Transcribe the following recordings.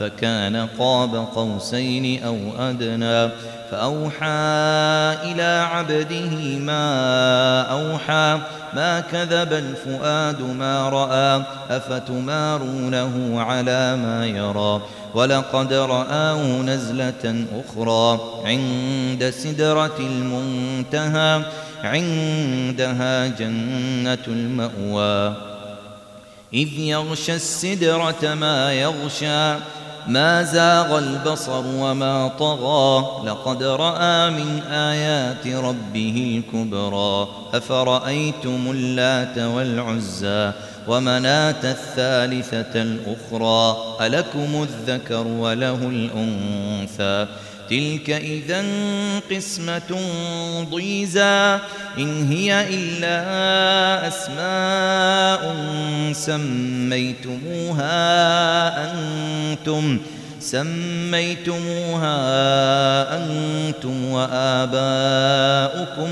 فكان قاب قوسين أو أدنى فأوحى إلى عبده ما أوحى ما كذب الفؤاد ما رأى أفتمارونه على ما يرى ولقد رآه نزلة أخرى عند سدرة المنتهى عندها جنة المأوى إذ يغشى السدرة ما يغشى ما زاغ البصر وما طغى لقد رأى من آيات ربه الكبرى أفرأيتم اللات والعزى ومناة الثالثة الأخرى ألكم الذكر وله الأنثى تلك إذا قسمة ضيزى إن هي إلا أسماء سميتموها أنتم سميتموها أنتم وآباؤكم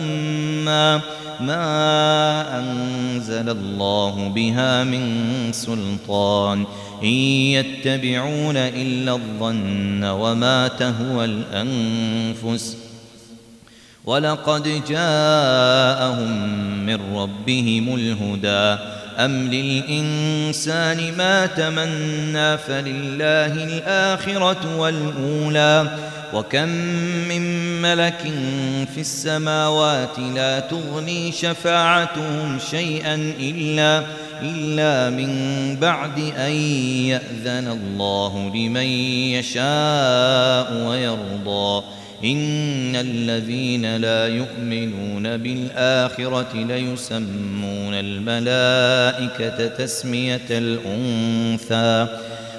ما ما أنزل الله بها من سلطان. إن يتبعون إلا الظن وما تهوى الأنفس ولقد جاءهم من ربهم الهدى أم للإنسان ما تمنى فلله الآخرة والأولى وكم من ملك في السماوات لا تغني شفاعتهم شيئا إلا إلا من بعد أن يأذن الله لمن يشاء ويرضى. إن الذين لا يؤمنون بالآخرة ليسمون الملائكة تسمية الأنثى.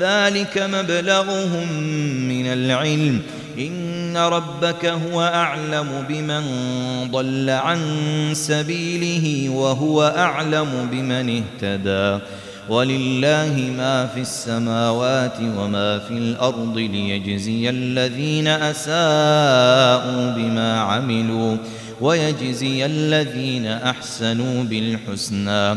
ذلك مبلغهم من العلم. إن ربك هو أعلم بمن ضل عن سبيله وهو أعلم بمن اهتدى. ولله ما في السماوات وما في الأرض ليجزي الذين أساءوا بما عملوا. ويجزي الذين أحسنوا بالحسنى.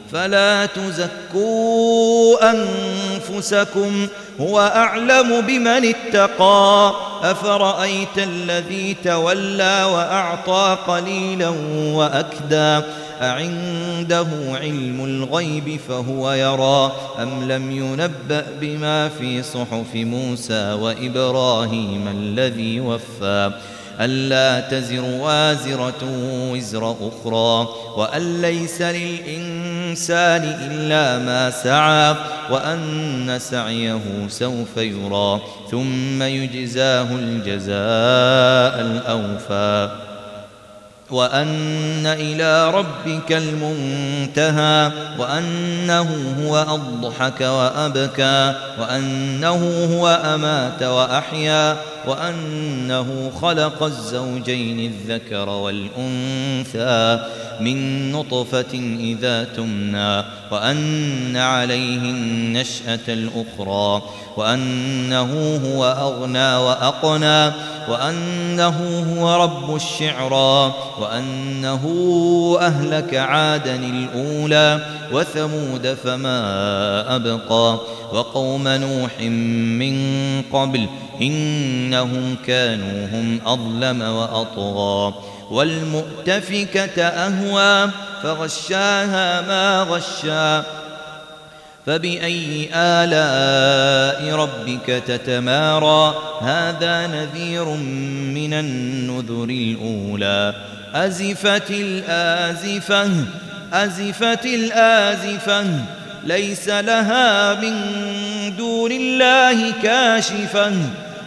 فلا تزكوا أنفسكم هو أعلم بمن اتقى. أفرأيت الذي تولى وأعطى قليلا وأكدى. أعنده علم الغيب فهو يرى. أم لم ينبأ بما في صحف موسى وإبراهيم الذي وفى؟ ألا تزر وازرة وزر أخرى وأن ليس للإنسان إلا ما سعى وأن سعيه سوف يرى ثم يجزاه الجزاء الأوفى. وأن إلى ربك المنتهى وأنه هو أضحك وأبكى وأنه هو أمات وأحيا وأنه خلق الزوجين الذكر والأنثى من نطفة إذا تمنى وأن عليه النشأة الأخرى وأنه هو أغنى وأقنى وأنه هو رب الشعرى وأنه أهلك عادا الأولى وثمود فما أبقى وقوم نوح من قبل إنهم كانوا هم أظلم وأطغى والمؤتفكة أهوى فغشاها ما غشا فبأي آلاء ربك تتمارى هذا نذير من النذر الأولى أزفت الآزفة أزفت الآزفة ليس لها من دون الله كاشفة